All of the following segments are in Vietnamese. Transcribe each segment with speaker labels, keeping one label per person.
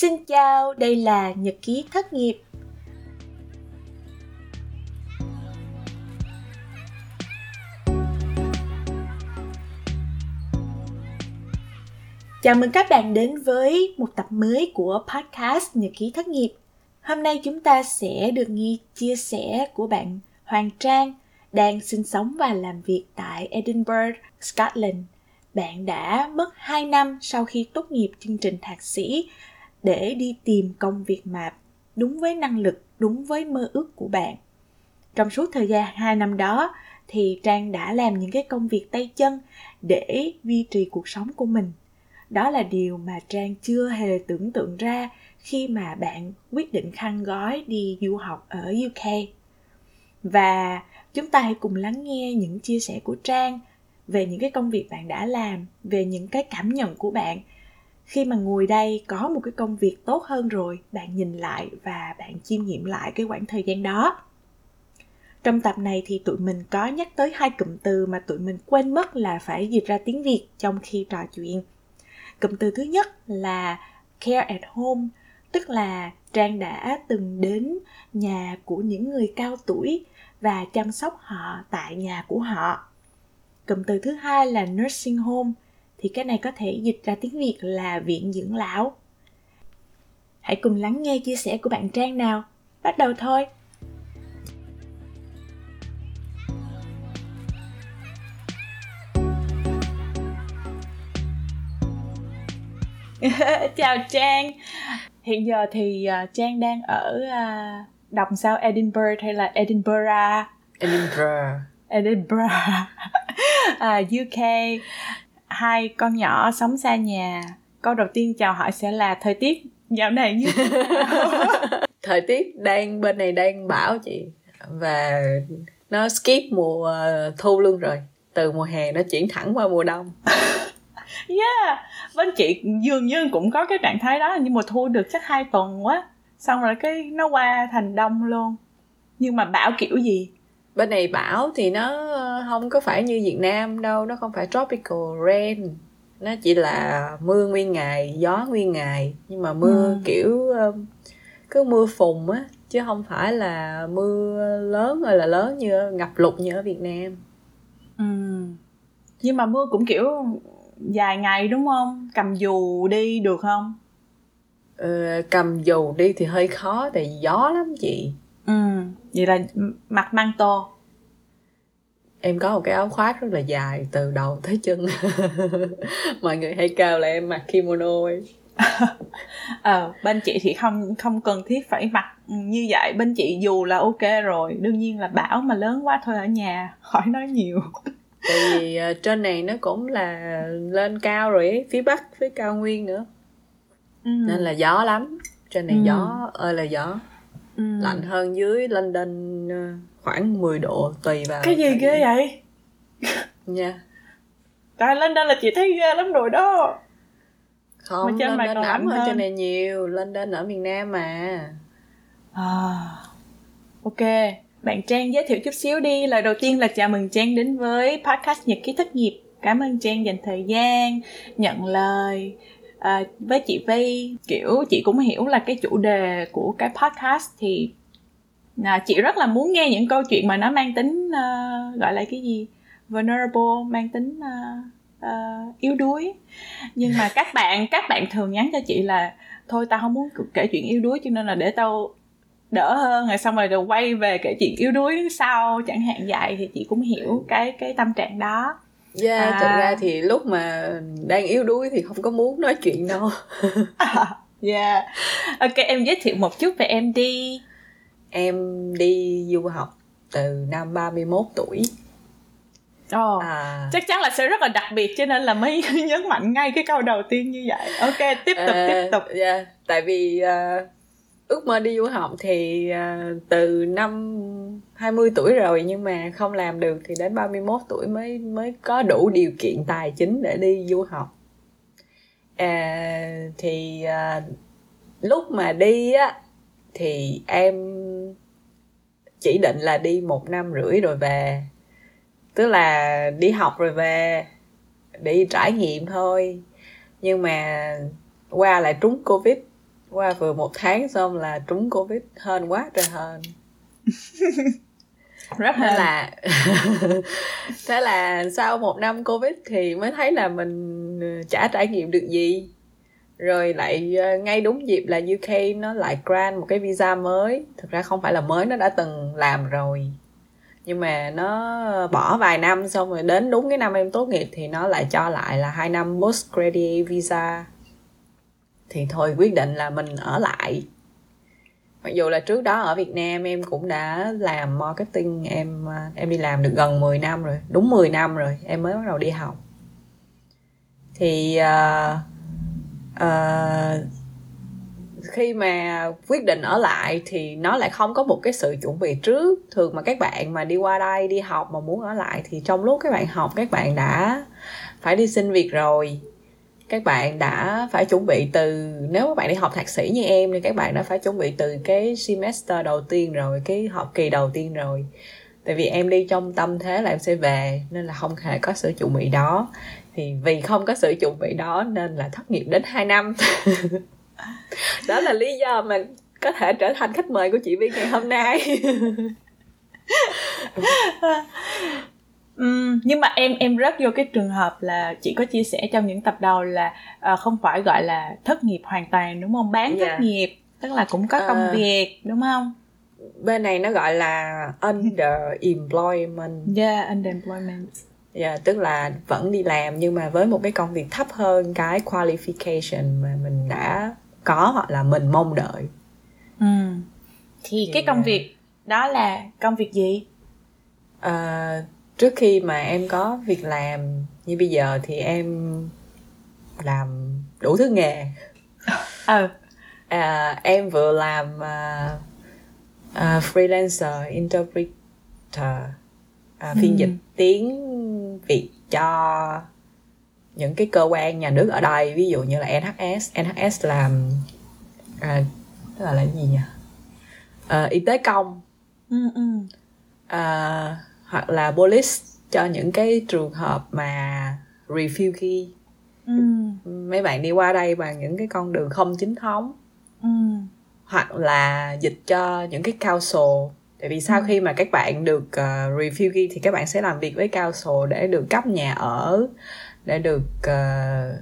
Speaker 1: Xin chào, đây là Nhật ký thất nghiệp. Chào mừng các bạn đến với một tập mới của podcast Nhật ký thất nghiệp. Hôm nay chúng ta sẽ được nghe chia sẻ của bạn Hoàng Trang đang sinh sống và làm việc tại Edinburgh, Scotland. Bạn đã mất 2 năm sau khi tốt nghiệp chương trình thạc sĩ để đi tìm công việc mà đúng với năng lực, đúng với mơ ước của bạn. Trong suốt thời gian 2 năm đó thì Trang đã làm những cái công việc tay chân để duy trì cuộc sống của mình. Đó là điều mà Trang chưa hề tưởng tượng ra khi mà bạn quyết định khăn gói đi du học ở UK. Và chúng ta hãy cùng lắng nghe những chia sẻ của Trang về những cái công việc bạn đã làm, về những cái cảm nhận của bạn khi mà ngồi đây có một cái công việc tốt hơn rồi, bạn nhìn lại và bạn chiêm nghiệm lại cái khoảng thời gian đó. Trong tập này thì tụi mình có nhắc tới hai cụm từ mà tụi mình quên mất là phải dịch ra tiếng việt trong khi trò chuyện. Cụm từ thứ nhất là care at home, tức là trang đã từng đến nhà của những người cao tuổi và chăm sóc họ tại nhà của họ. Cụm từ thứ hai là nursing home thì cái này có thể dịch ra tiếng Việt là viện dưỡng lão. Hãy cùng lắng nghe chia sẻ của bạn Trang nào. Bắt đầu thôi. Chào Trang. Hiện giờ thì uh, Trang đang ở uh, đọc sao Edinburgh hay là Edinburgh?
Speaker 2: Edinburgh.
Speaker 1: Edinburgh. à, UK hai con nhỏ sống xa nhà câu đầu tiên chào hỏi sẽ là thời tiết dạo này như
Speaker 2: thời tiết đang bên này đang bão chị và nó skip mùa thu luôn rồi từ mùa hè nó chuyển thẳng qua mùa đông.
Speaker 1: Yeah bên chị dường như cũng có cái trạng thái đó nhưng mùa thu được chắc hai tuần quá xong rồi cái nó qua thành đông luôn. Nhưng mà bão kiểu gì
Speaker 2: bên này bão thì nó không có phải như Việt Nam đâu nó không phải tropical rain. Nó chỉ là mưa nguyên ngày gió nguyên ngày. Nhưng mà mưa ừ. kiểu cứ mưa phùn á chứ không phải là mưa lớn rồi là lớn như ngập lụt như ở Việt Nam.
Speaker 1: Ừ. nhưng mà mưa cũng kiểu dài ngày đúng không? Cầm dù đi được không?
Speaker 2: Ờ, cầm dù đi thì hơi khó tại gió lắm chị
Speaker 1: ừ. Vậy là mặc măng tô
Speaker 2: em có một cái áo khoác rất là dài từ đầu tới chân. Mọi người hay kêu là em mặc kimono ấy.
Speaker 1: Ờ bên chị thì không không cần thiết phải mặc như vậy. Bên chị dù là ok rồi đương nhiên là bão mà lớn quá thôi ở nhà khỏi nói nhiều.
Speaker 2: Tại vì uh, trên này nó cũng là lên cao rồi ấy phía bắc phía cao nguyên nữa. Ừ. nên là gió lắm. Trên này ừ. gió ơi là gió ừ. lạnh hơn dưới London ờ, khoảng 10 độ tùy vào
Speaker 1: cái gì cái... ghê vậy?
Speaker 2: Nha. Yeah.
Speaker 1: tại London là chị thấy ghê lắm rồi đó.
Speaker 2: Không mà trên London còn ấm hơn trên này nhiều London ở miền Nam mà.
Speaker 1: À, ok. Bạn Trang giới thiệu chút xíu đi. Lời đầu tiên là chào mừng Trang đến với podcast nhật ký thất nghiệp. Cảm ơn Trang dành thời gian nhận lời à, với chị Vi kiểu chị cũng hiểu là cái chủ đề của cái podcast thì à, chị rất là muốn nghe những câu chuyện mà nó mang tính uh, gọi là cái gì? Vulnerable mang tính uh, uh, yếu đuối. Nhưng mà các bạn các bạn thường nhắn cho chị là thôi tao không muốn kể chuyện yếu đuối cho nên là để tao đỡ hơn rồi xong rồi rồi quay về kể chuyện yếu đuối sau. Chẳng hạn vậy thì chị cũng hiểu. cái cái tâm trạng đó
Speaker 2: Yeah, à. thật ra thì lúc mà đang yếu đuối thì không có muốn nói chuyện đâu.
Speaker 1: yeah. Ok, em giới thiệu một chút về em đi.
Speaker 2: Em đi du học từ năm 31 tuổi.
Speaker 1: Oh, à. chắc chắn là sẽ rất là đặc biệt cho nên là mới nhấn mạnh ngay cái câu đầu tiên như vậy. Ok, tiếp tục, uh, tiếp tục.
Speaker 2: Yeah, tại vì uh, ước mơ đi du học thì uh, từ năm 20 tuổi rồi nhưng mà không làm được thì đến 31 tuổi mới mới có đủ điều kiện tài chính để đi du học. À, thì uh, lúc mà đi á thì em chỉ định là đi một năm rưỡi rồi về tức là đi học rồi về đi trải nghiệm thôi nhưng mà qua lại trúng covid qua vừa một tháng xong là trúng covid hên quá trời hên.
Speaker 1: Rất
Speaker 2: thế là thế là sau một năm covid thì mới thấy là mình ờ, chả trải nghiệm được gì. Rồi lại ờ, ngay đúng dịp là UK nó lại grant một cái visa mới. Thực ra không phải là mới nó đã từng làm rồi. Nhưng mà nó bỏ vài năm xong rồi đến đúng cái năm em tốt nghiệp thì nó lại cho lại là hai năm post graduate visa thì thôi quyết định là mình ở lại. Mặc dù là trước đó ở Việt Nam em cũng đã làm marketing em à, em đi làm được gần 10 năm rồi đúng 10 năm rồi em mới bắt đầu đi học. Thì uh, uh, khi mà quyết định ở lại thì nó lại không có một cái sự chuẩn bị trước. Thường mà các bạn mà đi qua đây đi học mà muốn ở lại thì trong lúc các bạn học các bạn đã phải đi xin việc rồi các bạn đã phải chuẩn bị từ, nếu các bạn đi học thạc sĩ như em thì các bạn đã phải chuẩn bị từ cái semester đầu tiên rồi, cái học kỳ đầu tiên rồi. Tại vì em đi trong tâm thế là em sẽ về, nên là không hề có sự chuẩn bị đó. Thì vì không có sự chuẩn bị đó nên là thất nghiệp đến 2 năm. Đó là lý do mà có thể trở thành khách mời của chị viên ngày hôm nay.
Speaker 1: Nhưng mà em em rất vô cái trường hợp là chị có chia sẻ trong những tập đầu là uh, không phải gọi là thất nghiệp hoàn toàn đúng không bán yeah. thất dạ. nghiệp tức là cũng có công uh, việc đúng không
Speaker 2: bên này nó gọi là underemployment
Speaker 1: yeah underemployment
Speaker 2: yeah, tức là vẫn đi làm nhưng mà với một cái công việc thấp hơn cái qualification mà mình đã có hoặc là mình mong đợi
Speaker 1: ừ. thì yeah. cái công việc đó là công việc gì
Speaker 2: uh, trước khi mà em có việc làm như bây giờ thì em làm đủ thứ nghề ừ. à, em vừa làm uh, uh, freelancer interpreter uh, phiên ừ. dịch tiếng Việt cho những cái cơ quan nhà nước ở đây ví dụ như là NHS NHS làm à, là là gì nhỉ à, y tế công ừ, ừ. À, hoặc là police cho những cái trường hợp mà refugee ừ. mấy bạn đi qua đây bằng những cái con đường không chính thống ừ. hoặc là dịch cho những cái council tại vì sau ừ. khi mà các bạn được uh, refugee thì các bạn sẽ làm việc với council để được cấp nhà ở để được uh,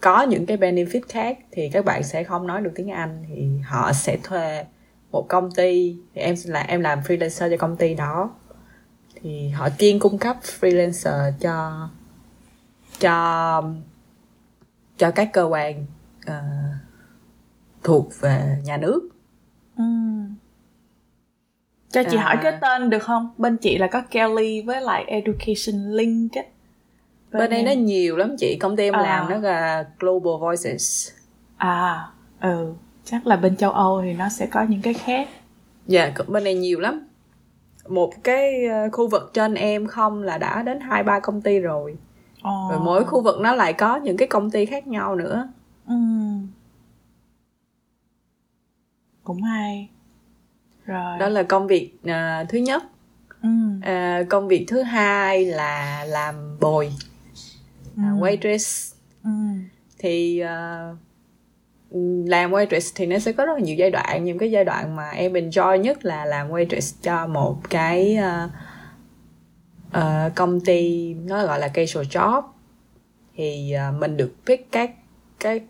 Speaker 2: có những cái benefit khác thì các bạn sẽ không nói được tiếng Anh thì họ sẽ thuê một công ty thì em là em làm freelancer cho công ty đó thì họ chuyên cung cấp freelancer cho cho cho các cơ quan uh, thuộc về nhà nước. Ừ.
Speaker 1: cho chị à, hỏi cái tên được không? Bên chị là có Kelly với lại Education Link ấy.
Speaker 2: bên, bên đây nó nhiều lắm chị công ty em à. làm nó là Global Voices.
Speaker 1: À ừ. Chắc là bên châu Âu thì nó sẽ có những cái khác.
Speaker 2: Dạ yeah, bên này nhiều lắm một cái ờ, khu vực trên em không là đã đến hai ba công ty rồi oh. rồi mỗi khu vực nó lại có những cái công ty khác nhau nữa ừ.
Speaker 1: cũng hay rồi
Speaker 2: đó là công việc uh, thứ nhất ừ. uh, công việc thứ hai là làm bồi ừ. uh, waitress ừ. thì uh, làm waitress thì nó sẽ có rất là nhiều giai đoạn. Những cái giai đoạn mà em enjoy nhất là làm waitress cho một cái uh, uh, công ty nó gọi là casual job. Thì uh, mình được pick các cái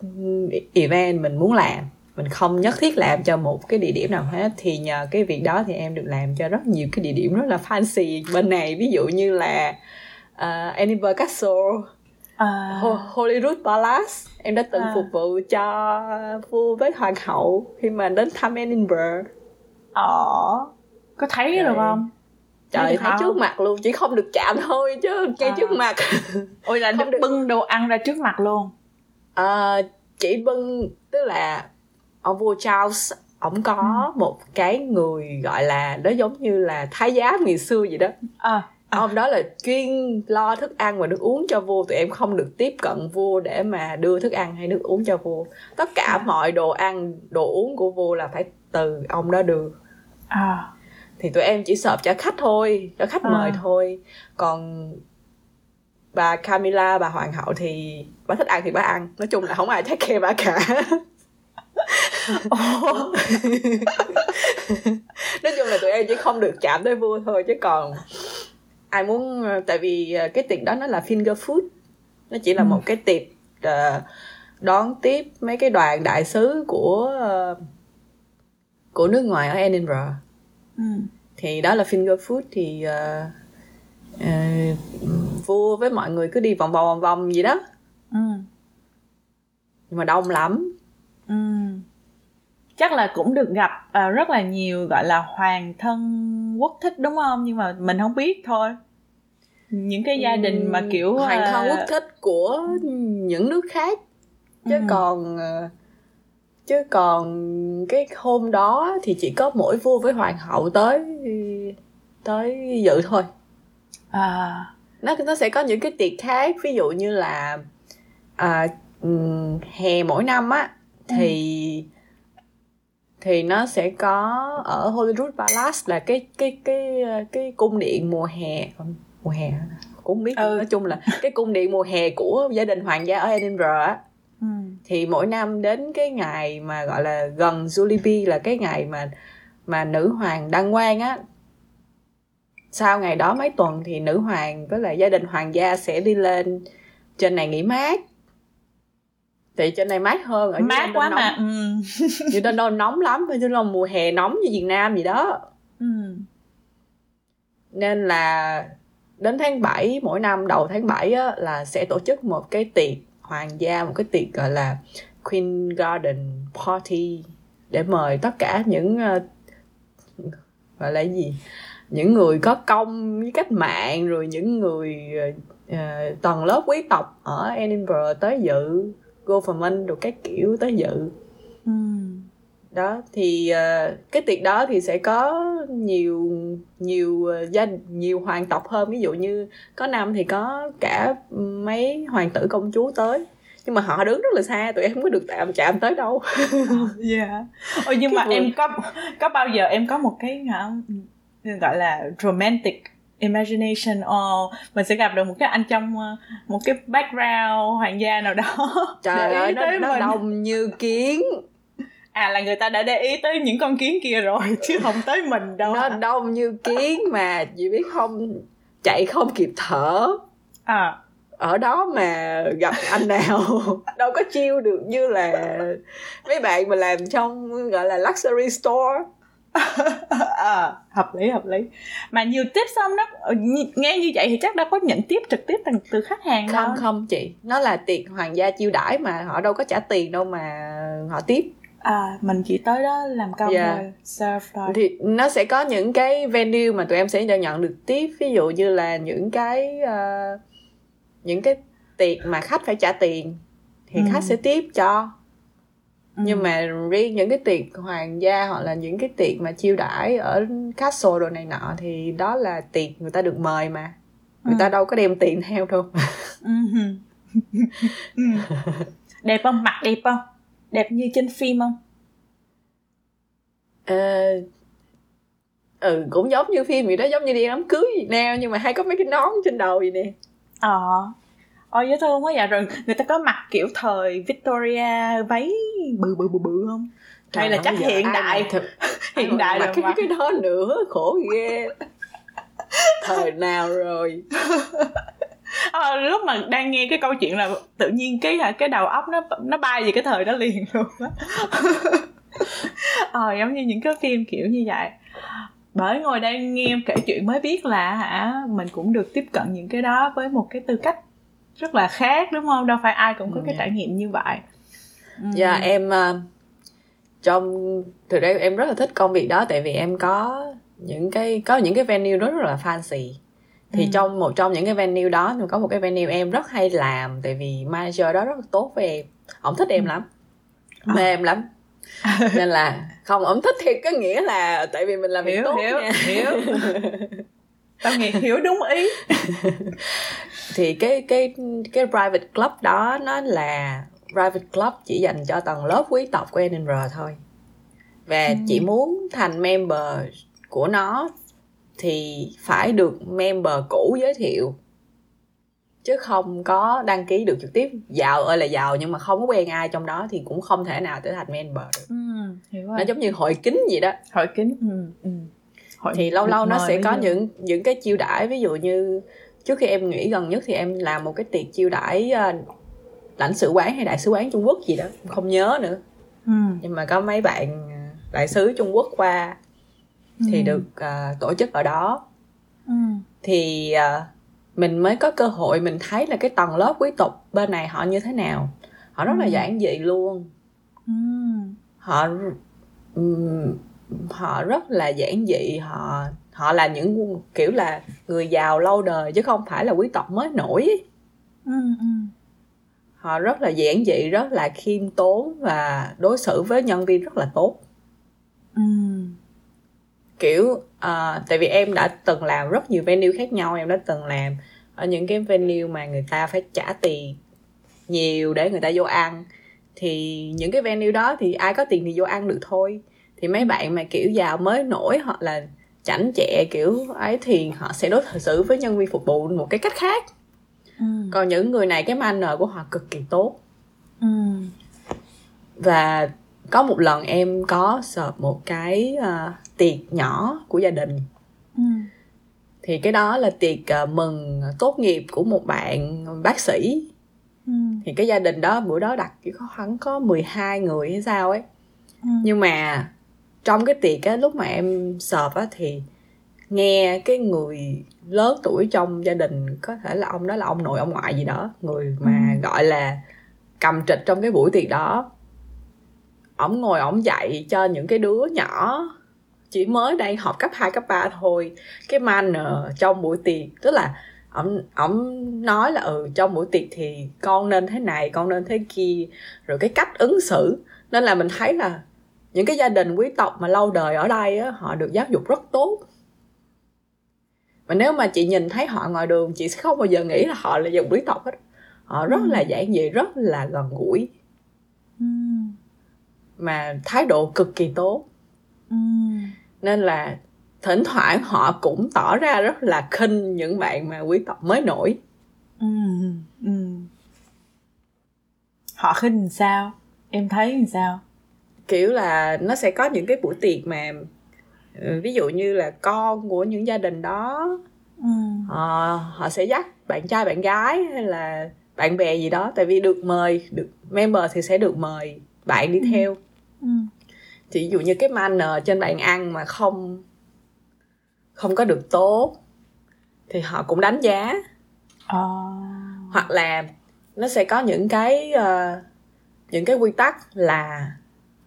Speaker 2: event mình muốn làm. Mình không nhất thiết làm cho một cái địa điểm nào hết. Thì nhờ cái việc đó thì em được làm cho rất nhiều cái địa điểm rất là fancy bên này. Ví dụ như là uh, Edinburgh Castle à. Holyrood Palace em đã từng à. phục vụ cho vua với hoàng hậu khi mà đến thăm Edinburgh
Speaker 1: ờ có thấy rồi. được không
Speaker 2: trời thấy, thấy trước mặt luôn chỉ không được chạm thôi chứ ngay à. trước mặt
Speaker 1: ôi là không được bưng đồ ăn ra trước mặt luôn
Speaker 2: à, chỉ bưng tức là ông vua Charles ổng có ừ. một cái người gọi là nó giống như là thái giám ngày xưa vậy đó à ông đó là chuyên lo thức ăn và nước uống cho vua. Tụi em không được tiếp cận vua để mà đưa thức ăn hay nước uống cho vua. Tất cả à. mọi đồ ăn đồ uống của vua là phải từ ông đó đưa. À. thì tụi em chỉ sợp cho khách thôi cho khách à. mời thôi. Còn bà Camilla bà hoàng hậu thì bà thích ăn thì bà ăn. Nói chung là không ai take care bà cả. Nói chung là tụi em chỉ không được chạm tới vua thôi chứ còn ai muốn tại vì ờ, cái tiệc đó nó là finger food nó chỉ là ừ. một cái tiệc uh, đón tiếp mấy cái đoàn đại sứ của uh, của nước ngoài ở Edinburgh ừ. thì đó là finger food thì uh, uh, vua với mọi người cứ đi vòng vòng vòng vòng gì đó ừ. nhưng mà đông lắm ừ.
Speaker 1: Chắc là cũng được gặp uh, rất là nhiều gọi là hoàng thân quốc thích đúng không? Nhưng mà mình không biết thôi. Những cái gia đình mà kiểu
Speaker 2: hoàng thân quốc thích của những nước khác. Chứ ừ. còn chứ còn cái hôm đó thì chỉ có mỗi vua với hoàng hậu tới tới dự thôi. À. Nó nó sẽ có những cái tiệc khác ví dụ như là à, hè mỗi năm á thì. Thì nó sẽ có ở Hollywood Palace là cái cái cái cái cung điện mùa hè. Mùa hè cũng không biết. Ừ. nói chung là cái cung điện mùa hè của gia đình hoàng gia ở Edinburgh á. Ừ. thì mỗi năm đến cái ngày mà gọi là gần Jubilee là cái ngày mà mà nữ hoàng đăng quang á. Sau ngày đó mấy tuần thì nữ hoàng với lại gia đình hoàng gia sẽ đi lên trên này nghỉ mát thì trên này mát hơn ở
Speaker 1: mát quá nóng. mà
Speaker 2: ừ. như trên đâu nóng lắm chứ là mùa hè nóng như việt nam gì đó ừ. nên là đến tháng 7 mỗi năm đầu tháng 7 á, là sẽ tổ chức một cái tiệc hoàng gia một cái tiệc gọi là Queen Garden Party để mời tất cả những uh, gọi là gì những người có công với cách mạng rồi những người uh, tầng lớp quý tộc ở Edinburgh tới dự government rồi các kiểu tới dự ừ. đó thì uh, cái tiệc đó thì sẽ có nhiều nhiều uh, gia nhiều hoàng tộc hơn ví dụ như có năm thì có cả mấy hoàng tử công chúa tới nhưng mà họ đứng rất là xa tụi em không có được tạm chạm tới đâu
Speaker 1: dạ yeah. ôi nhưng cái mà vừa... em có có bao giờ em có một cái gọi là romantic imagination oh, mình sẽ gặp được một cái anh trong ờ, một cái background hoàng gia nào đó.
Speaker 2: Trời ơi nó, nó đông như kiến.
Speaker 1: À là người ta đã để ý tới những con kiến kia rồi chứ không tới mình đâu
Speaker 2: nó đông như kiến mà chị biết không chạy không kịp thở. À. Ở đó mà gặp anh nào đâu có chiêu được như là mấy bạn mà làm trong gọi là luxury store
Speaker 1: à, hợp lý hợp lý mà nhiều tiếp xong đó ờ, nghe như vậy thì chắc đã có nhận tiếp trực tiếp từ, từ khách hàng
Speaker 2: không đâu. không chị nó là tiệc hoàng gia chiêu đãi mà họ đâu có trả tiền đâu mà họ tiếp
Speaker 1: à mình chỉ tới đó làm công yeah. Dạ. thôi serve thôi
Speaker 2: thì nó sẽ có những cái venue mà tụi em sẽ nhận được tiếp ví dụ như là những cái uh, những cái tiệc mà khách phải trả tiền thì ừ. khách sẽ tiếp cho ừ. nhưng mà riêng những cái tiệc hoàng gia hoặc là những cái tiệc mà chiêu đãi ở castle đồ này nọ thì đó là tiệc người ta được mời mà. Người ừ. ta đâu có đem tiền theo đâu. Ừ.
Speaker 1: đẹp không? Mặt đẹp không? Đẹp như trên phim không?
Speaker 2: Ờ ừ cũng giống như phim vậy đó giống như đi đám cưới Việt Nam nhưng mà hay có mấy cái nón trên đầu vậy nè.
Speaker 1: Ờ ôi dễ thương quá dạ rồi người ta có mặc kiểu thời Victoria váy bự bự bự bự không? Hay là chắc hiện đại?
Speaker 2: thực, hiện đại rồi cái, cái đó nữa khổ ghê. Thời nào rồi?
Speaker 1: À, lúc mà đang nghe cái câu chuyện là tự nhiên cái cái đầu óc nó nó bay về cái thời đó liền luôn á. Ờ giống như những cái phim kiểu như vậy. Bởi ngồi đây nghe em kể chuyện mới biết là hả mình cũng được tiếp cận những cái đó với một cái tư cách rất là khác đúng không đâu phải ai cũng có cái ừ. trải nghiệm như vậy
Speaker 2: dạ yeah, em uh, trong thực ra em rất là thích công việc đó tại vì em có những cái có những cái venue rất, rất là fancy thì ừ. trong một trong những cái venue đó thì có một cái venue em rất hay làm tại vì manager đó rất là tốt với em ông thích em ừ. lắm mê à. em lắm nên là không ông thích thì có nghĩa là tại vì mình làm việc tốt hiểu nha. hiểu
Speaker 1: tao nghĩ hiểu đúng ý
Speaker 2: thì cái cái cái private club đó nó là private club chỉ dành cho tầng lớp quý tộc của Edinburgh thôi và ừ. chị muốn thành member của nó thì phải được member cũ giới thiệu chứ không có đăng ký được trực tiếp giàu ơi là giàu nhưng mà không có quen ai trong đó thì cũng không thể nào trở thành member được
Speaker 1: ừ, hiểu rồi.
Speaker 2: nó giống như hội kính vậy đó
Speaker 1: hội kính ừ, ừ. Hội
Speaker 2: thì lâu lâu nó sẽ có những những cái chiêu đãi ví dụ như trước khi em nghỉ gần nhất thì em làm một cái tiệc chiêu đãi ờ, lãnh sự quán hay đại sứ quán Trung Quốc gì đó không nhớ nữa
Speaker 1: ừ.
Speaker 2: nhưng mà có mấy bạn ờ, đại sứ Trung Quốc qua thì
Speaker 1: Ừ.
Speaker 2: được ờ, tổ chức ở đó
Speaker 1: ừ.
Speaker 2: thì ờ, mình mới có cơ hội mình thấy là cái tầng lớp quý tộc bên này họ như thế nào họ rất là
Speaker 1: Ừ.
Speaker 2: giản dị luôn
Speaker 1: Ừ.
Speaker 2: họ ừm, họ rất là giản dị họ họ là những kiểu là người giàu lâu đời chứ không phải là quý tộc mới nổi ấy.
Speaker 1: Ừ. Ừ.
Speaker 2: họ rất là giản dị rất là khiêm tốn và đối xử với nhân viên rất là tốt
Speaker 1: Ừ.
Speaker 2: kiểu à, tại vì em đã từng làm rất nhiều venue khác nhau em đã từng làm ở những cái venue mà người ta phải trả tiền nhiều để người ta vô ăn thì những cái venue đó thì ai có tiền thì vô ăn được thôi thì mấy bạn mà kiểu giàu mới nổi hoặc là chảnh chẹ kiểu ấy thì họ sẽ đối xử với nhân viên phục vụ một cái cách khác
Speaker 1: Ừ.
Speaker 2: còn những người này cái manner của họ cực kỳ tốt
Speaker 1: Ừ.
Speaker 2: và có một lần em có serve một cái à, tiệc nhỏ của gia đình
Speaker 1: Ừ.
Speaker 2: thì cái đó là tiệc à, mừng tốt nghiệp của một bạn bác sĩ
Speaker 1: Ừ.
Speaker 2: thì cái gia đình đó bữa đó đặt chỉ có khoảng có 12 người hay sao ấy
Speaker 1: Ừ.
Speaker 2: nhưng mà trong cái tiệc á lúc mà em serve á thì nghe cái người lớn tuổi trong gia đình có thể là ông đó là ông nội ông ngoại gì đó người mà
Speaker 1: Ừ.
Speaker 2: gọi là cầm trịch trong cái buổi tiệc đó. Ổng ngồi ổng dạy cho những cái đứa nhỏ chỉ mới đang học cấp 2, cấp 3 thôi. Cái manner trong buổi tiệc tức là ổng ổng nói là ừ trong buổi tiệc thì con nên thế này con nên thế kia rồi cái cách ứng xử. Nên là mình thấy là những cái gia đình quý tộc mà lâu đời ở đây á, họ được giáo dục rất tốt và nếu mà chị nhìn thấy họ ngoài đường chị sẽ không bao giờ nghĩ là họ là dân quý tộc hết họ rất
Speaker 1: Ừ.
Speaker 2: là giản dị rất là gần gũi
Speaker 1: Ừ.
Speaker 2: mà thái độ cực kỳ tốt
Speaker 1: Ừ.
Speaker 2: nên là thỉnh thoảng họ cũng tỏ ra rất là khinh những bạn mà quý tộc mới nổi
Speaker 1: Ừ. Ừ. họ khinh làm sao em thấy làm sao
Speaker 2: kiểu là nó sẽ có những cái buổi tiệc mà ừ, ví dụ như là con của những gia đình đó
Speaker 1: ừ.
Speaker 2: họ họ sẽ dắt bạn trai bạn gái hay là bạn bè gì đó tại vì được mời được member thì sẽ được mời bạn đi
Speaker 1: Ừ.
Speaker 2: theo
Speaker 1: Ừ.
Speaker 2: thì ví dụ như cái manner trên bàn ăn mà không không có được tốt thì họ cũng đánh giá
Speaker 1: Ờ.
Speaker 2: hoặc là nó sẽ có những cái ờ, những cái quy tắc là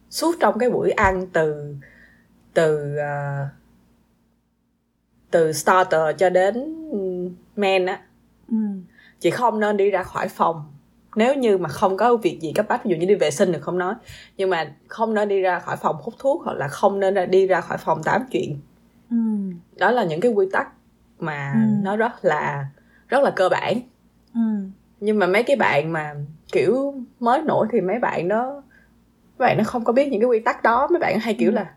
Speaker 2: suốt trong cái buổi ăn từ từ ờ, từ starter cho đến main á
Speaker 1: Ừ.
Speaker 2: chị không nên đi ra khỏi phòng nếu như mà không có việc gì cấp bách ví dụ như đi vệ sinh thì không nói nhưng mà không nên đi ra khỏi phòng hút thuốc hoặc là không nên ra- đi ra khỏi phòng tám chuyện
Speaker 1: Ừ.
Speaker 2: đó là những cái quy tắc mà
Speaker 1: Ừ.
Speaker 2: nó rất là rất là cơ bản
Speaker 1: Ừ.
Speaker 2: nhưng mà mấy cái bạn mà kiểu mới nổi thì mấy bạn đó mấy bạn nó không có biết những cái quy tắc đó. Mấy bạn hay kiểu
Speaker 1: Ừ.
Speaker 2: là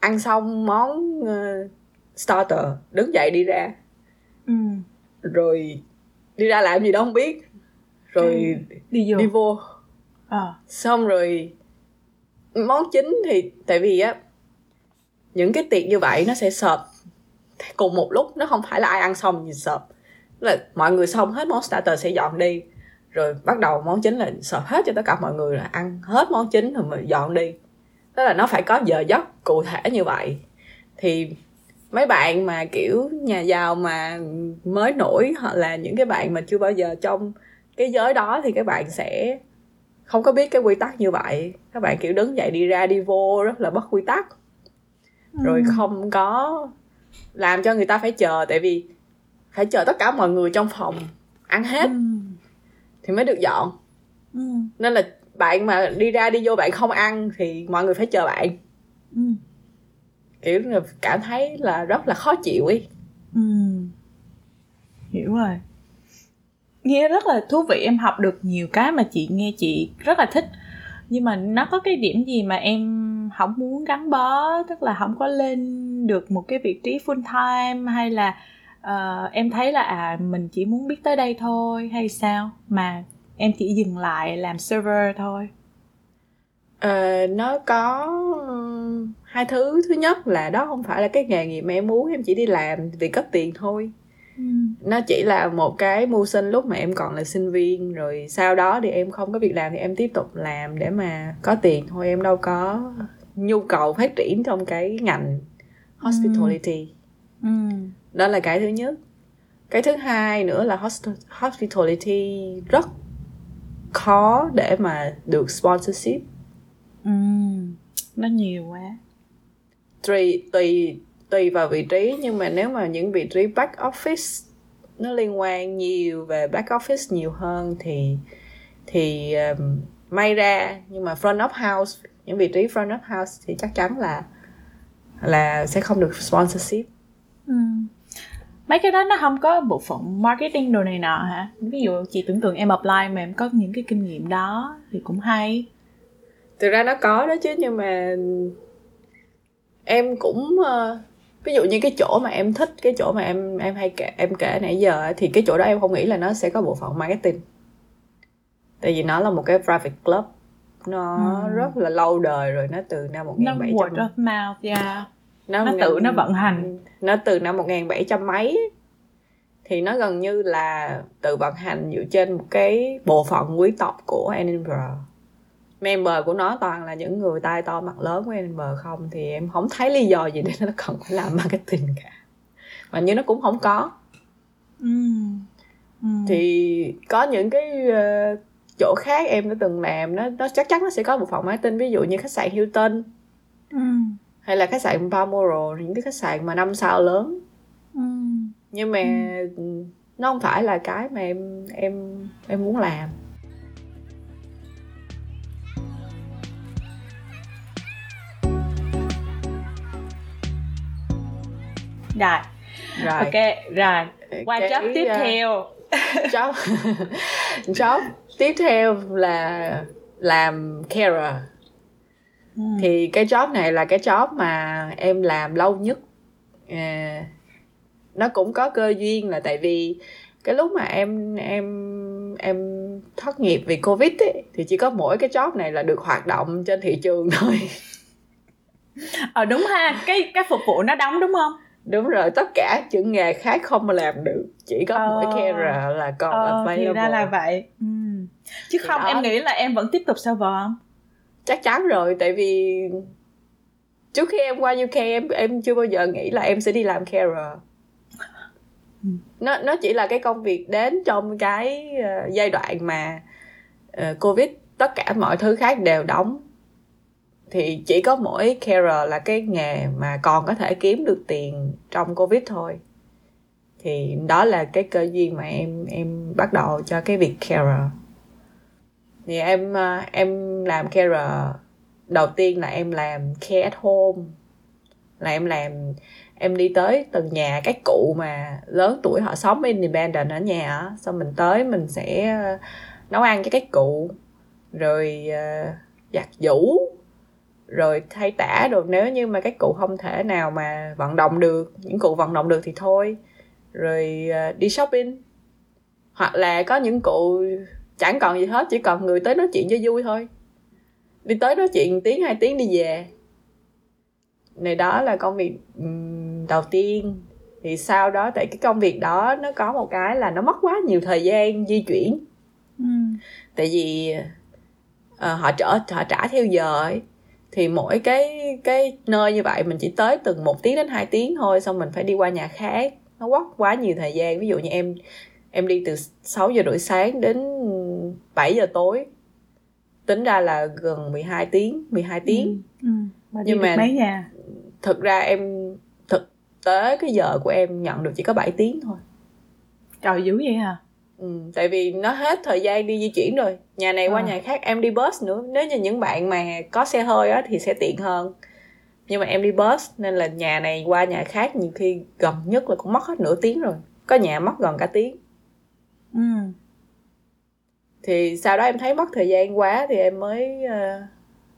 Speaker 2: ăn xong món ờ, starter đứng dậy đi ra.
Speaker 1: Ừ.
Speaker 2: rồi đi ra làm gì đó không biết. Rồi
Speaker 1: đi vô.
Speaker 2: đi vô.
Speaker 1: Ờ.
Speaker 2: xong rồi món chính thì tại vì á những cái tiệc như vậy nó sẽ sợp cùng một lúc. Nó không phải là ai ăn xong thì sợp là mọi người xong hết món starter sẽ dọn đi rồi bắt đầu món chính là sợp hết cho tất cả mọi người là ăn hết món chính rồi mới dọn đi. Tức là nó phải có giờ giấc cụ thể như vậy. Thì mấy bạn mà kiểu nhà giàu mà mới nổi hoặc là những cái bạn mà chưa bao giờ trong cái giới đó thì các bạn sẽ không có biết cái quy tắc như vậy. Các bạn kiểu đứng dậy đi ra đi vô rất là bất quy tắc. Rồi
Speaker 1: Ừ.
Speaker 2: không có làm cho người ta phải chờ. Tại vì phải chờ tất cả mọi người trong phòng ăn hết.
Speaker 1: Ừ.
Speaker 2: thì mới được dọn
Speaker 1: Ừ.
Speaker 2: nên là bạn mà đi ra đi vô bạn không ăn thì mọi người phải chờ bạn
Speaker 1: Ừ.
Speaker 2: kiểu là cảm thấy là rất là khó chịu ấy
Speaker 1: Ừ. hiểu rồi nghe rất là thú vị em học được nhiều cái mà chị nghe chị rất là thích nhưng mà nó có cái điểm gì mà em không muốn gắn bó tức là không có lên được một cái vị trí full time hay là uh, em thấy là à mình chỉ muốn biết tới đây thôi hay sao mà em chỉ dừng lại làm server thôi
Speaker 2: uh, nó có hai thứ thứ nhất là đó không phải là cái nghề nghiệp mà em muốn em chỉ đi làm vì có tiền thôi ừ. nó chỉ là một cái mưu sinh lúc mà em còn là sinh viên rồi sau đó thì em không có việc làm thì em tiếp tục làm để mà có tiền thôi em đâu có nhu cầu phát triển trong cái ngành hospitality ừ. Ừ. đó là cái thứ nhất cái thứ hai nữa là hospitality rất khó để mà được sponsorship
Speaker 1: ừ. nó nhiều quá
Speaker 2: tùy tùy tùy vào vị trí nhưng mà nếu mà những vị trí back office nó liên quan nhiều về back office nhiều hơn thì thì um, may ra nhưng mà front of house những vị trí front of house thì chắc chắn là là sẽ không được sponsorship
Speaker 1: ừ. Mấy cái đó nó không có bộ phận marketing đồ này nọ hả? Ví dụ chị tưởng tượng em apply mà em có những cái kinh nghiệm đó thì cũng hay.
Speaker 2: Thực ra nó có đó chứ nhưng mà em cũng uh, ví dụ như cái chỗ mà em thích cái chỗ mà em em hay kể em kể nãy giờ thì cái chỗ đó em không nghĩ là nó sẽ có bộ phận marketing. Tại vì nó là một cái private club nó ừ. rất là lâu đời rồi nó từ năm 1700
Speaker 1: nó word of mouth yeah nó, nó tự nó vận hành.
Speaker 2: Nó từ năm 1700 mấy. Thì nó gần như là tự vận hành dựa trên một cái bộ phận quý tộc của Edinburgh. Member của nó toàn là những người tai to mặt lớn của member không? Thì em không thấy lý do gì để nó cần phải làm marketing cả. Mà như nó cũng không có.
Speaker 1: Ừ.
Speaker 2: Ừ. thì có những cái uh, chỗ khác em đã từng làm nó nó chắc chắn nó sẽ có một phòng marketing. Ví dụ như khách sạn Hilton.
Speaker 1: Ừ.
Speaker 2: hay là khách sạn Balmoral những cái khách sạn mà năm sao lớn.
Speaker 1: Ừ.
Speaker 2: nhưng mà ừ. nó không phải là cái mà em em em muốn làm.
Speaker 1: Rồi. Rồi. Ok rồi. Qua cái, job tiếp uh, theo.
Speaker 2: job job tiếp theo là làm carer ừ. thì cái job này là cái job mà em làm lâu nhất. À, nó cũng có cơ duyên là tại vì cái lúc mà em em em thất nghiệp vì covid ấy, thì chỉ có mỗi cái job này là được hoạt động trên thị trường thôi.
Speaker 1: Ờ đúng ha cái cái phục vụ nó đóng đúng không?
Speaker 2: Đúng rồi tất cả những nghề khác không mà làm được chỉ có ờ, mỗi carer là còn
Speaker 1: ờ, available thì ra là vậy. Ừ. chứ thì không đó... em nghĩ là em vẫn tiếp tục server không
Speaker 2: chắc chắn rồi tại vì trước khi em qua UK em em chưa bao giờ nghĩ là em sẽ đi làm carer. Nó nó chỉ là cái công việc đến trong cái uh, giai đoạn mà uh, covid tất cả mọi thứ khác đều đóng. Thì chỉ có mỗi carer là cái nghề mà còn có thể kiếm được tiền trong covid thôi. Thì đó là cái cơ duyên mà em em bắt đầu cho cái việc carer thì em ờ, em làm care đầu tiên là em làm care at home. Là em làm em đi tới từng nhà các cụ mà lớn tuổi họ sống independent ở nhà á. Xong mình tới mình sẽ ờ, nấu ăn cho các cụ. Rồi uh, giặt giũ. Rồi thay tả rồi nếu như mà các cụ không thể nào mà vận động được những cụ vận động được thì thôi. Rồi uh, đi shopping. Hoặc là có những cụ chẳng còn gì hết chỉ còn người tới nói chuyện cho vui thôi. Đi tới nói chuyện tiếng hai tiếng đi về. Này đó là công việc đầu tiên. Thì sau đó tại cái công việc đó nó có một cái là nó mất quá nhiều thời gian di chuyển.
Speaker 1: Ừ.
Speaker 2: tại vì uh, họ trở họ trả theo giờ ấy. Thì mỗi cái cái nơi như vậy mình chỉ tới từng một tiếng đến hai tiếng thôi xong mình phải đi qua nhà khác. Nó quất quá nhiều thời gian. Ví dụ như em em đi từ 6 giờ rưỡi sáng đến 7 giờ tối. Tính ra là gần 12 tiếng 12 tiếng.
Speaker 1: ừ, ừ. nhưng mà mấy nhà
Speaker 2: thực ra em thực tế cái giờ của em nhận được chỉ có 7 tiếng thôi.
Speaker 1: Trời dữ vậy hả?
Speaker 2: Ừ, tại vì nó hết thời gian đi di chuyển rồi. Nhà này qua à. nhà khác em đi bus nữa. Nếu như những bạn mà có xe hơi á thì sẽ tiện hơn. Nhưng mà em đi bus nên là nhà này qua nhà khác nhiều khi gần nhất là cũng mất hết nửa tiếng rồi. Có nhà mất gần cả tiếng
Speaker 1: ừ.
Speaker 2: thì sau đó em thấy mất thời gian quá thì em mới uh,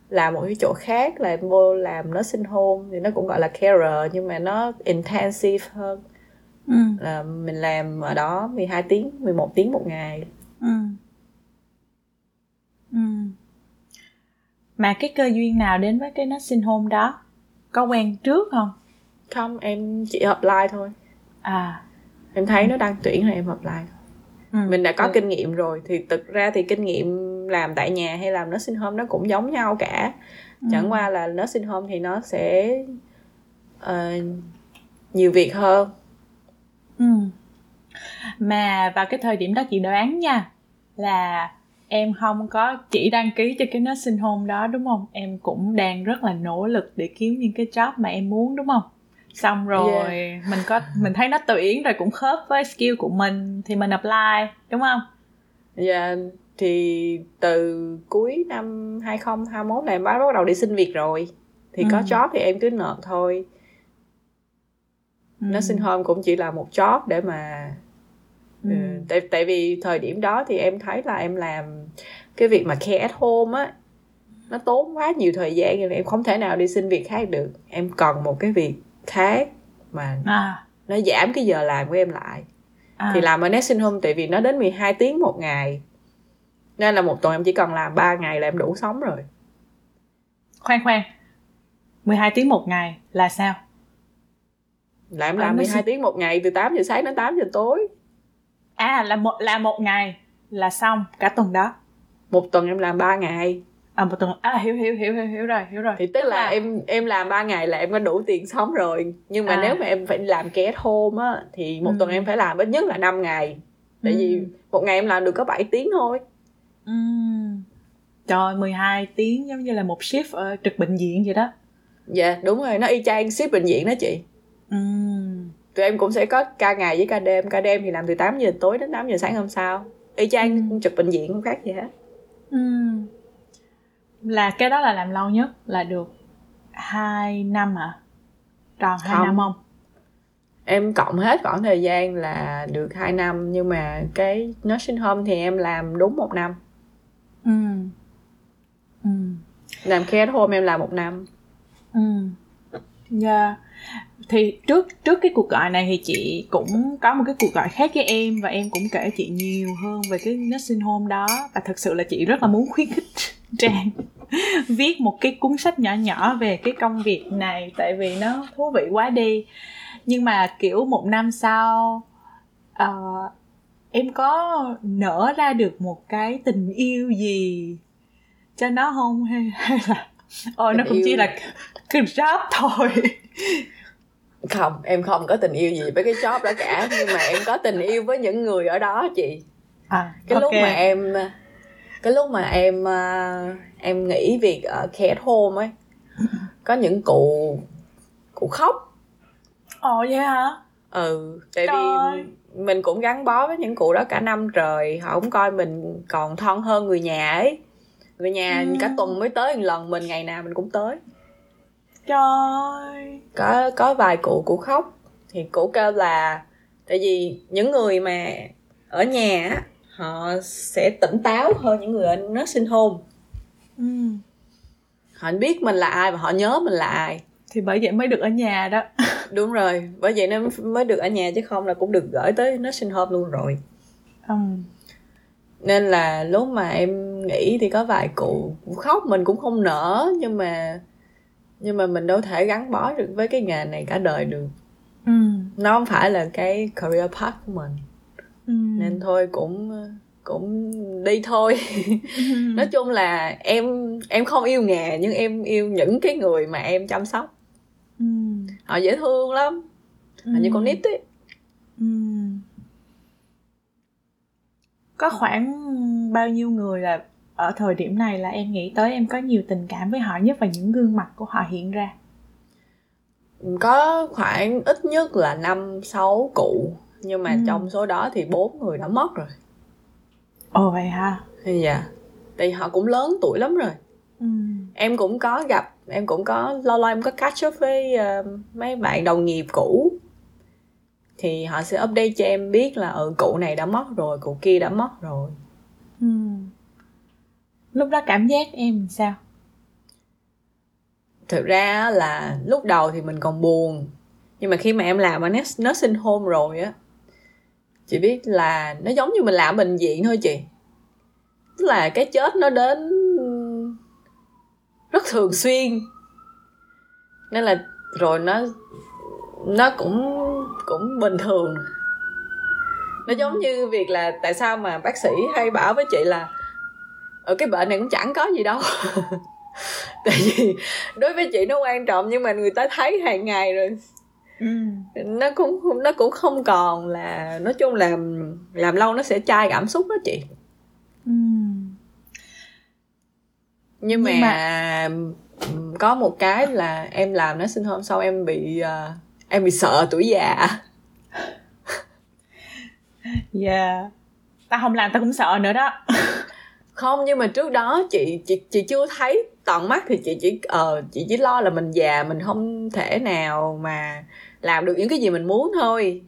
Speaker 2: làm một cái chỗ khác là em vô làm nó sinh hôn thì nó cũng gọi là carer nhưng mà nó intensive hơn ừ. là mình làm ở đó 12 tiếng 11 tiếng một ngày ừ.
Speaker 1: Ừ. mà cái cơ duyên nào đến với cái nursing home đó có quen trước không
Speaker 2: không em chỉ apply thôi à em thấy nó đang tuyển là em apply ừ. mình đã có ừ. kinh nghiệm rồi thì thực ra thì kinh nghiệm làm tại nhà hay làm nursing home nó cũng giống nhau cả ừ. chẳng qua là nursing home thì nó sẽ uh, nhiều việc hơn
Speaker 1: ừ. mà vào cái thời điểm đó chị đoán nha là em không có chỉ đăng ký cho cái nursing home đó đúng không em cũng đang rất là nỗ lực để kiếm những cái job mà em muốn đúng không xong rồi yeah. mình có mình thấy nó tuyển rồi cũng khớp với skill của mình thì mình apply đúng không
Speaker 2: dạ yeah, thì từ cuối năm 2021 này em bắt đầu đi xin việc rồi thì ừ. có job thì em cứ nộp thôi ừ. nursing home cũng chỉ là một job để mà ừ. ừ. tại tại vì thời điểm đó thì em thấy là em làm cái việc mà care at home á nó tốn quá nhiều thời gian nên em không thể nào đi xin việc khác được em cần một cái việc khác mà à. nó giảm cái giờ làm của em lại. À. thì làm ở nursing home tại vì nó đến 12 tiếng một ngày. Nên là một tuần em chỉ cần làm 3 ngày là em đủ sống rồi.
Speaker 1: Khoan khoan. 12 tiếng một ngày là sao?
Speaker 2: Là em làm 12 xin... tiếng một ngày từ 8 giờ sáng đến 8 giờ tối.
Speaker 1: À là một là một ngày là xong cả tuần đó.
Speaker 2: Một tuần em làm 3 ngày
Speaker 1: à một tuần à hiểu hiểu hiểu hiểu hiểu rồi hiểu rồi
Speaker 2: thì tức là à. em em làm 3 ngày là em có đủ tiền sống rồi nhưng mà à. nếu mà em phải làm ké home á thì một ừ. tuần em phải làm ít nhất là 5 ngày tại ừ. vì một ngày em làm được có 7 tiếng thôi
Speaker 1: ừ. trời 12 tiếng giống như là một shift ở trực bệnh viện vậy đó
Speaker 2: dạ đúng rồi nó y chang ship bệnh viện đó chị ừ. tụi em cũng sẽ có ca ngày với ca đêm ca đêm thì làm từ 8 giờ tối đến 8 giờ sáng hôm sau y chang ừ. trực bệnh viện không khác gì hết ừ
Speaker 1: là cái đó là làm lâu nhất là được 2 năm hả tròn hai năm không.
Speaker 2: em cộng hết khoảng thời gian là được 2 năm nhưng mà cái nursing home thì em làm đúng một năm. Ừ. Ừ. Làm care home em làm một năm.
Speaker 1: Ừ. Dạ. Yeah. thì trước trước cái cuộc gọi này thì chị cũng có một cái cuộc gọi khác với em và em cũng kể chị nhiều hơn về cái nursing home đó. Và thật sự là chị rất là muốn khuyến khích trang viết một cái cuốn sách nhỏ nhỏ về cái công việc này tại vì nó thú vị quá đi. Nhưng mà kiểu một năm sau uh, em có nở ra được một cái tình yêu gì cho nó không? Hay, hay là ôi nó cũng yêu... chỉ là cái job thôi.
Speaker 2: Không em không có tình yêu gì với cái job đó cả. Nhưng mà em có tình yêu với những người ở đó chị. À, cái okay. lúc mà em cái lúc mà em uh, em nghỉ việc ở care home ấy có những cụ cụ khóc.
Speaker 1: Ồ vậy hả?
Speaker 2: Ừ tại Trời. vì mình cũng gắn bó với những cụ đó cả năm trời họ cũng coi mình còn thân hơn người nhà ấy. Người nhà ừ. cả tuần mới tới một lần mình ngày nào mình cũng tới.
Speaker 1: Trời.
Speaker 2: Có có vài cụ cụ khóc. Thì cụ kêu là tại vì những người mà ở nhà á họ sẽ tỉnh táo hơn những người ở nursing home ừ. họ biết mình là ai và họ nhớ mình là ai
Speaker 1: thì bởi vậy mới được ở nhà đó
Speaker 2: đúng rồi bởi vậy nên mới được ở nhà chứ không là cũng được gửi tới nursing home luôn rồi ừ. nên là lúc mà em nghĩ thì có vài cụ khóc mình cũng không nở nhưng mà nhưng mà mình đâu thể gắn bó được với cái nghề này cả đời được ừ. nó không phải là cái career path của mình ừ. nên thôi cũng cũng đi thôi ừ. nói chung là em em không yêu nghề nhưng em yêu những cái người mà em chăm sóc ừ. họ dễ thương lắm ừ. họ như con nít ấy ừ.
Speaker 1: có khoảng bao nhiêu người là ở thời điểm này là em nghĩ tới em có nhiều tình cảm với họ nhất và những gương mặt của họ hiện ra
Speaker 2: có khoảng ít nhất là năm sáu cụ nhưng mà ừ. trong số đó thì bốn người đã mất rồi.
Speaker 1: Ồ vậy ha
Speaker 2: dạ tại họ cũng lớn tuổi lắm rồi. Ừ. em cũng có gặp em cũng có lo lo em có catch up với uh, mấy bạn đồng nghiệp cũ. Thì họ sẽ update cho em biết là ừ cụ này đã mất rồi cụ kia đã mất rồi. Ừ.
Speaker 1: lúc đó cảm giác em sao?
Speaker 2: Thực ra là lúc đầu thì mình còn buồn. Nhưng mà khi mà em làm ở nursing home rồi á chị biết là nó giống như mình làm bệnh viện thôi chị. Tức là cái chết nó đến rất thường xuyên. Nên là rồi nó nó cũng cũng bình thường. Nó giống như việc là tại sao mà bác sĩ hay bảo với chị là ở cái bệnh này cũng chẳng có gì đâu. Tại vì đối với chị nó quan trọng nhưng mà người ta thấy hàng ngày rồi ừ. nó cũng nó cũng không còn là nói chung là làm lâu nó sẽ chai cảm xúc đó chị ừ. nhưng, nhưng mà, mà có một cái là em làm nó sinh hôm sau em bị uh, em bị sợ tuổi già
Speaker 1: yeah ta không làm ta cũng sợ nữa đó
Speaker 2: không nhưng mà trước đó chị chị chị chưa thấy tận mắt thì chị chỉ ờ uh, chị chỉ lo là mình già mình không thể nào mà làm được những cái gì mình muốn thôi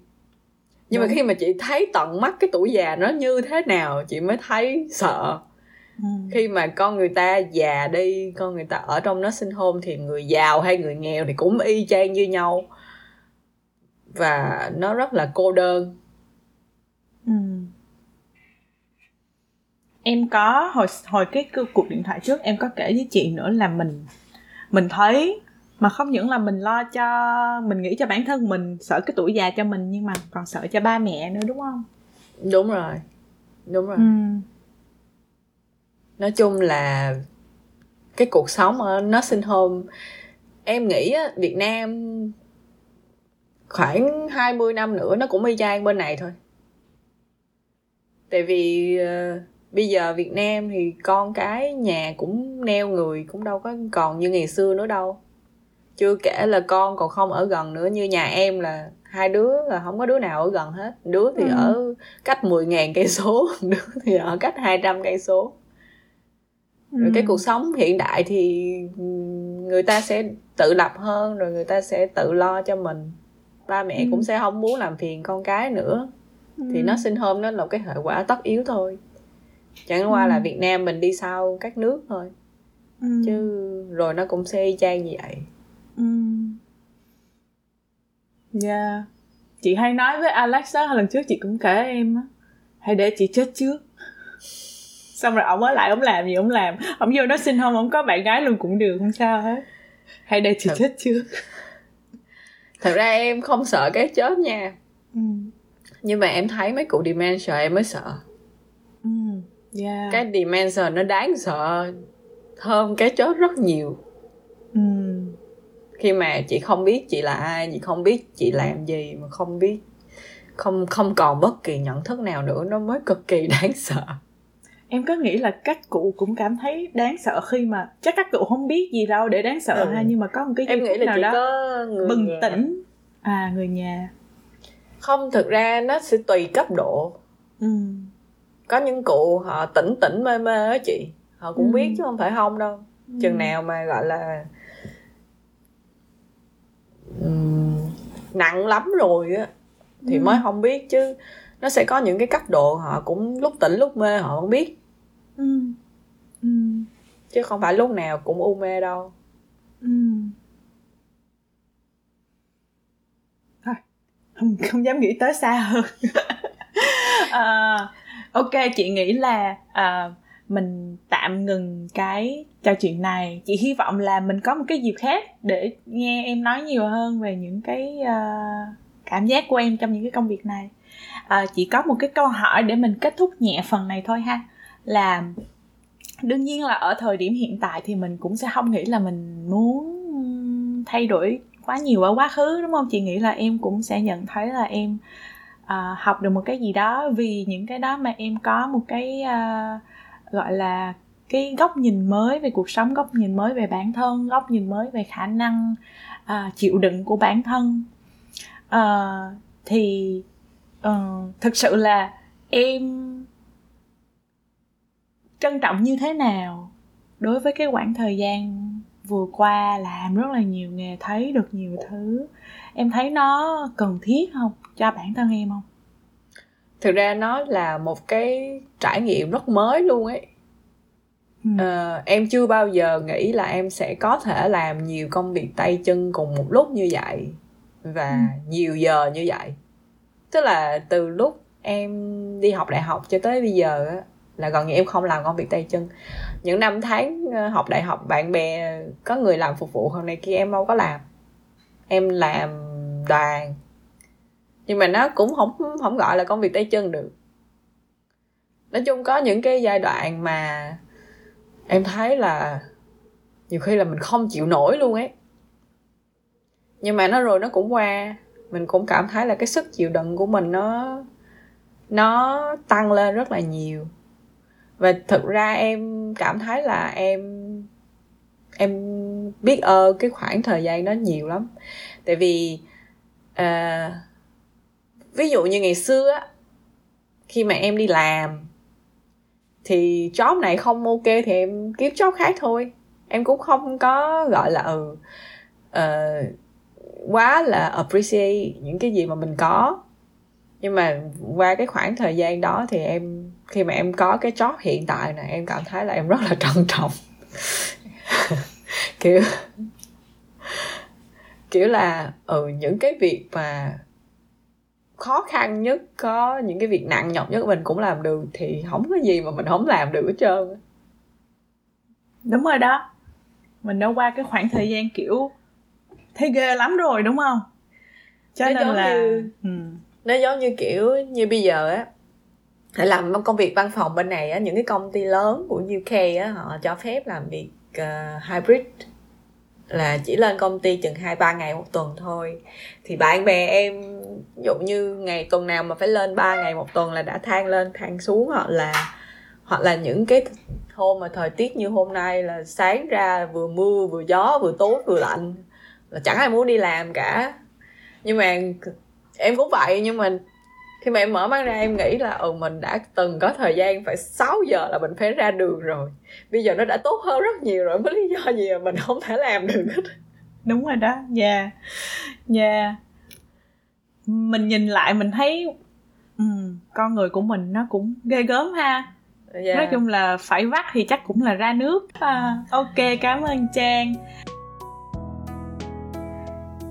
Speaker 2: nhưng Đúng. mà khi mà chị thấy tận mắt cái tuổi già nó như thế nào chị mới thấy sợ ừ. khi mà con người ta già đi con người ta ở trong nó sinh home thì người giàu hay người nghèo thì cũng y chang như nhau và nó rất là cô đơn ừ.
Speaker 1: em có hồi hồi cái cuộc điện thoại trước em có kể với chị nữa là mình mình thấy mà không những là mình lo cho mình nghĩ cho bản thân mình sợ cái tuổi già cho mình nhưng mà còn sợ cho ba mẹ nữa đúng không?
Speaker 2: Đúng rồi đúng rồi. Ừ. nói chung là cái cuộc sống ở nursing home em nghĩ á, Việt Nam khoảng 20 năm nữa nó cũng y chang bên này thôi. Tại vì uh, bây giờ Việt Nam thì con cái nhà cũng neo người cũng đâu có còn như ngày xưa nữa đâu chưa kể là con còn không ở gần nữa như nhà em là hai đứa là không có đứa nào ở gần hết đứa thì ừ. ở cách 10 ngàn cây số đứa thì ở cách 200 cây số ừ. rồi cái cuộc sống hiện đại thì người ta sẽ tự lập hơn rồi người ta sẽ tự lo cho mình ba mẹ ừ. cũng sẽ không muốn làm phiền con cái nữa ừ. thì nó sinh hôm nó là một cái hệ quả tất yếu thôi chẳng qua ừ. là Việt Nam mình đi sau các nước thôi ừ. chứ rồi nó cũng sẽ y chang như vậy ừ.
Speaker 1: yeah chị hay nói với Alex đó lần trước chị cũng kể em á hãy để chị chết trước xong rồi ông ở lại ông làm gì ông làm ông vô nó xin không ông có bạn gái luôn cũng được không sao hết hãy để chị Thật. chết trước
Speaker 2: thật ra em không sợ cái chết nha ừ. nhưng mà em thấy mấy cụ dementia em mới sợ ừ. yeah. cái dementia nó đáng sợ hơn cái chết rất nhiều ừ. Khi mà chị không biết chị là ai chị không biết chị làm gì mà không biết không không còn bất kỳ nhận thức nào nữa nó mới cực kỳ đáng sợ
Speaker 1: em có nghĩ là các cụ cũng cảm thấy đáng sợ khi mà chắc các cụ không biết gì đâu để đáng sợ ừ. ha nhưng mà có một cái
Speaker 2: em nghĩ là nào chỉ đó có
Speaker 1: người bừng nhà. tỉnh à người nhà
Speaker 2: không thực ra nó sẽ tùy cấp độ ừ. có những cụ họ tỉnh tỉnh mê mê á chị họ cũng ừ. biết chứ không phải không đâu ừ. chừng nào mà gọi là um, nặng lắm rồi á thì ừ. mới không biết chứ nó sẽ có những cái cấp độ họ cũng lúc tỉnh lúc mê họ không biết ừ. Ừ. chứ không phải lúc nào cũng u mê đâu ừ.
Speaker 1: thôi không không dám nghĩ tới xa hơn à, ok chị nghĩ là à, mình tạm ngừng cái trò chuyện này. Chị hy vọng là mình có một cái dịp khác để nghe em nói nhiều hơn về những cái uh, cảm giác của em trong những cái công việc này. Ờ, à, chỉ có một cái câu hỏi để mình kết thúc nhẹ phần này thôi ha. Là đương nhiên là ở thời điểm hiện tại thì mình cũng sẽ không nghĩ là mình muốn thay đổi quá nhiều ở quá khứ đúng không? Chị nghĩ là em cũng sẽ nhận thấy là em uh, học được một cái gì đó vì những cái đó mà em có một cái uh, gọi là cái góc nhìn mới về cuộc sống góc nhìn mới về bản thân góc nhìn mới về khả năng uh, chịu đựng của bản thân. Uh, thì uh, thực sự là em trân trọng như thế nào đối với cái khoảng thời gian vừa qua làm rất là nhiều nghề thấy được nhiều thứ. Em thấy nó cần thiết không? Cho bản thân em không?
Speaker 2: Thực ra nó là một cái trải nghiệm rất mới luôn ấy ừ. à, em chưa bao giờ nghĩ là em sẽ có thể làm nhiều công việc tay chân cùng một lúc như vậy và ừ. nhiều giờ như vậy tức là từ lúc em đi học đại học cho tới bây giờ á là gần như em không làm công việc tay chân những năm tháng ờ, học đại học bạn bè có người làm phục vụ hôm nay kia em đâu có làm em làm đoàn nhưng mà nó cũng không không gọi là công việc tay chân được. Nói chung có những cái giai đoạn mà em thấy là nhiều khi là mình không chịu nổi luôn ấy. Nhưng mà nó rồi nó cũng qua mình cũng cảm thấy là cái sức chịu đựng của mình nó nó tăng lên rất là nhiều. Và thực ra em cảm thấy là em em biết ơn cái khoảng thời gian đó nhiều lắm. Tại vì uh, ví dụ như ngày xưa á khi mà em đi làm thì job này không ok thì em kiếm job khác thôi. Em cũng không có gọi là ừ uh, quá là appreciate những cái gì mà mình có. Nhưng mà qua cái khoảng thời gian đó thì em khi mà em có cái job hiện tại này em cảm thấy là em rất là trân trọng. Kiểu kiểu là ừ những cái việc mà khó khăn nhất có những cái việc nặng nhọc nhất mình cũng làm được thì không có gì mà mình không làm được hết trơn
Speaker 1: đúng rồi đó. Mình đã qua cái khoảng thời gian kiểu thấy ghê lắm rồi đúng không? Cho nó nên là
Speaker 2: như, ừ. nó giống như kiểu như bây giờ á làm công việc văn phòng bên này á những cái công ty lớn của UK á họ cho phép làm việc uh, hybrid. Là chỉ lên công ty chừng hai ba ngày một tuần thôi. Thì bạn bè em ví dụ như ngày tuần nào mà phải lên 3 ngày một tuần là đã than lên, than xuống, hoặc là hoặc là những cái hôm mà thời tiết như hôm nay là sáng ra vừa mưa, vừa gió, vừa tối, vừa lạnh, là chẳng ai muốn đi làm cả nhưng mà em cũng vậy, nhưng mà khi mà em mở mắt ra em nghĩ là ừ mình đã từng có thời gian phải 6 giờ là mình phải ra đường rồi bây giờ nó đã tốt hơn rất nhiều rồi mới lý do gì mà mình không thể làm được hết
Speaker 1: đúng rồi đó dạ yeah. dạ yeah mình nhìn lại mình thấy um, con người của mình nó cũng ghê gớm ha yeah. nói chung là phải vắt thì chắc cũng là ra nước à, ok cảm ơn trang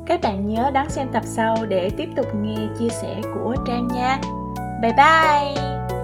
Speaker 1: các bạn nhớ đón xem tập sau để tiếp tục nghe chia sẻ của Trang nha. Bye bye!